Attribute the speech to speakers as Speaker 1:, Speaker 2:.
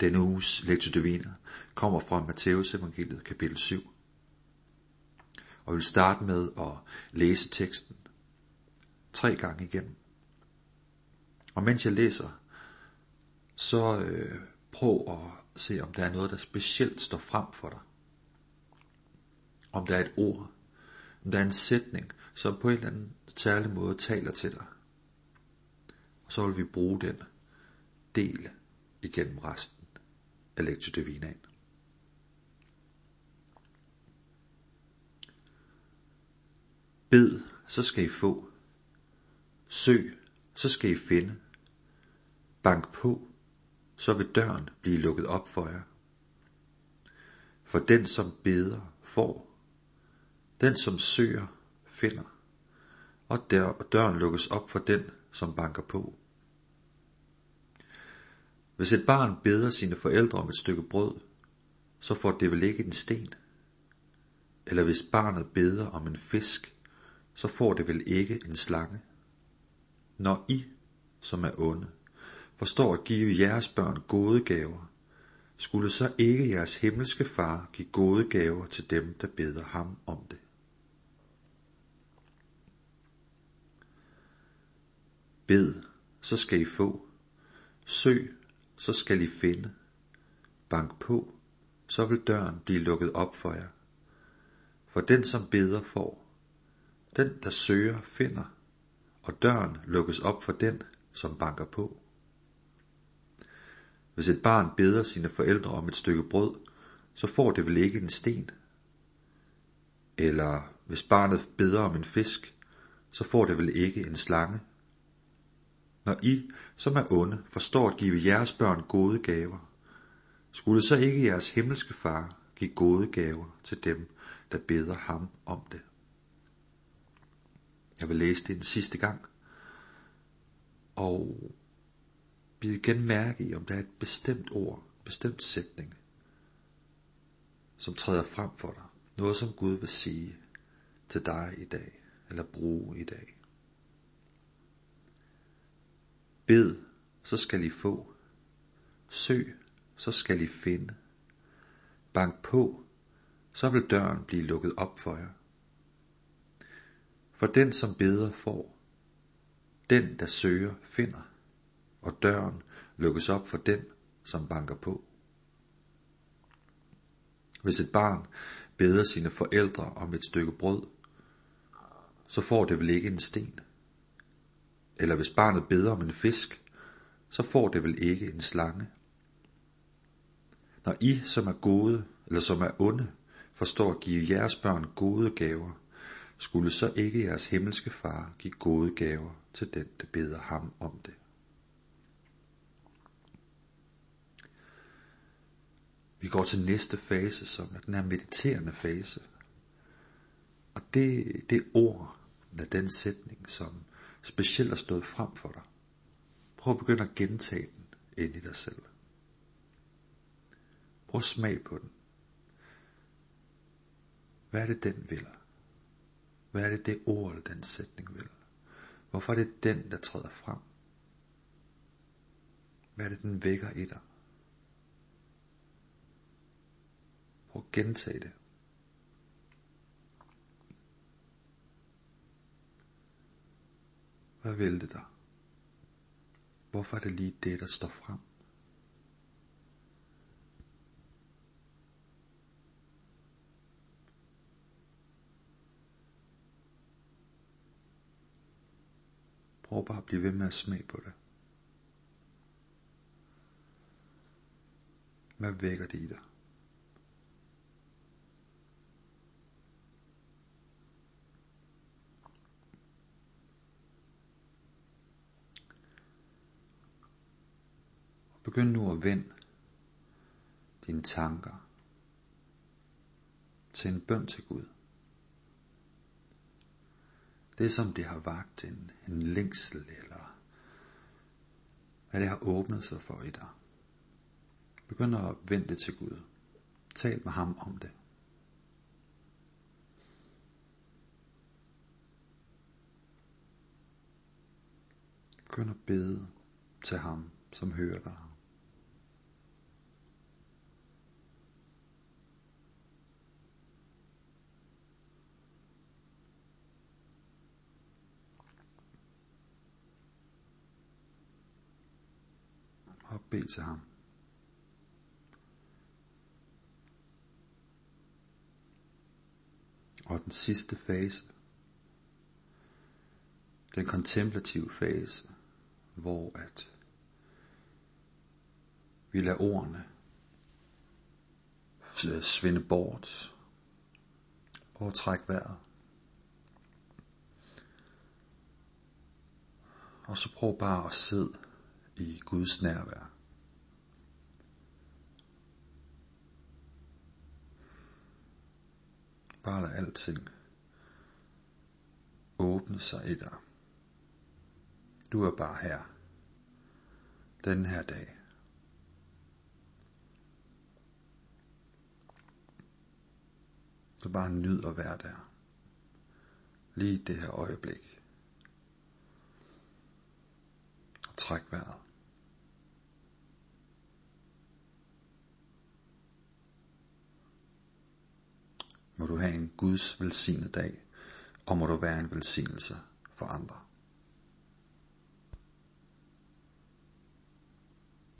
Speaker 1: Denne uges lektor divina kommer fra Matteus evangeliet kapitel 7. Og vi vil starte med at læse teksten tre gange igennem. Og mens jeg læser, så øh, prøv at se, om der er noget, der specielt står frem for dig. Om der er et ord, om der er en sætning, som på en eller anden særlig måde taler til dig. Og så vil vi bruge den del igennem resten af Lectio Bed, så skal I få. Søg, så skal I finde. Bank på, så vil døren blive lukket op for jer. For den, som beder, får. Den, som søger, finder. Og døren lukkes op for den, som banker på. Hvis et barn beder sine forældre om et stykke brød, så får det vel ikke en sten? Eller hvis barnet beder om en fisk, så får det vel ikke en slange? Når I, som er onde, forstår at give jeres børn gode gaver, skulle så ikke jeres himmelske far give gode gaver til dem, der beder ham om det? Bed, så skal I få. Søg, så skal I finde. Bank på, så vil døren blive lukket op for jer. For den, som beder, får. Den, der søger, finder. Og døren lukkes op for den, som banker på. Hvis et barn beder sine forældre om et stykke brød, så får det vel ikke en sten. Eller hvis barnet beder om en fisk, så får det vel ikke en slange. Når I, som er onde, forstår at give jeres børn gode gaver, skulle så ikke jeres himmelske far give gode gaver til dem, der beder ham om det? Jeg vil læse det en sidste gang, og bide igen mærke i, om der er et bestemt ord, bestemt sætning, som træder frem for dig. Noget, som Gud vil sige til dig i dag, eller bruge i dag. Bed, så skal I få. Søg, så skal I finde. Bank på, så vil døren blive lukket op for jer. For den, som beder, får. Den, der søger, finder. Og døren lukkes op for den, som banker på. Hvis et barn beder sine forældre om et stykke brød, så får det vel ikke en sten. Eller hvis barnet beder om en fisk, så får det vel ikke en slange. Når I, som er gode, eller som er onde, forstår at give jeres børn gode gaver, skulle så ikke jeres himmelske far give gode gaver til den, der beder ham om det. Vi går til næste fase, som er den her mediterende fase. Og det, det ord, eller den sætning, som specielt er stået frem for dig. Prøv at begynde at gentage den ind i dig selv. Prøv at smag på den. Hvad er det, den vil? Hvad er det, det ord eller den sætning vil? Hvorfor er det den, der træder frem? Hvad er det, den vækker i dig? Prøv at gentage det. Hvad vil det dig? Hvorfor er det lige det, der står frem? Prøv bare at blive ved med at smage på det. Hvad vækker det i dig? Begynd nu at vende dine tanker til en bøn til Gud. Det som det har vagt en, en længsel, eller hvad det har åbnet sig for i dig. Begynd at vende det til Gud. Tal med ham om det. Begynd at bede til ham, som hører. Og bed til ham. Og den sidste fase, den kontemplative fase, hvor at vi lader ordene svinde bort. Prøv at trække vejret. Og så prøv bare at sidde i Guds nærvær. Bare lad alting åbne sig i dig. Du er bare her. Den her dag. Så bare nyd at være der. Lige det her øjeblik. Og træk vejret. Må du have en Guds velsignet dag, og må du være en velsignelse for andre.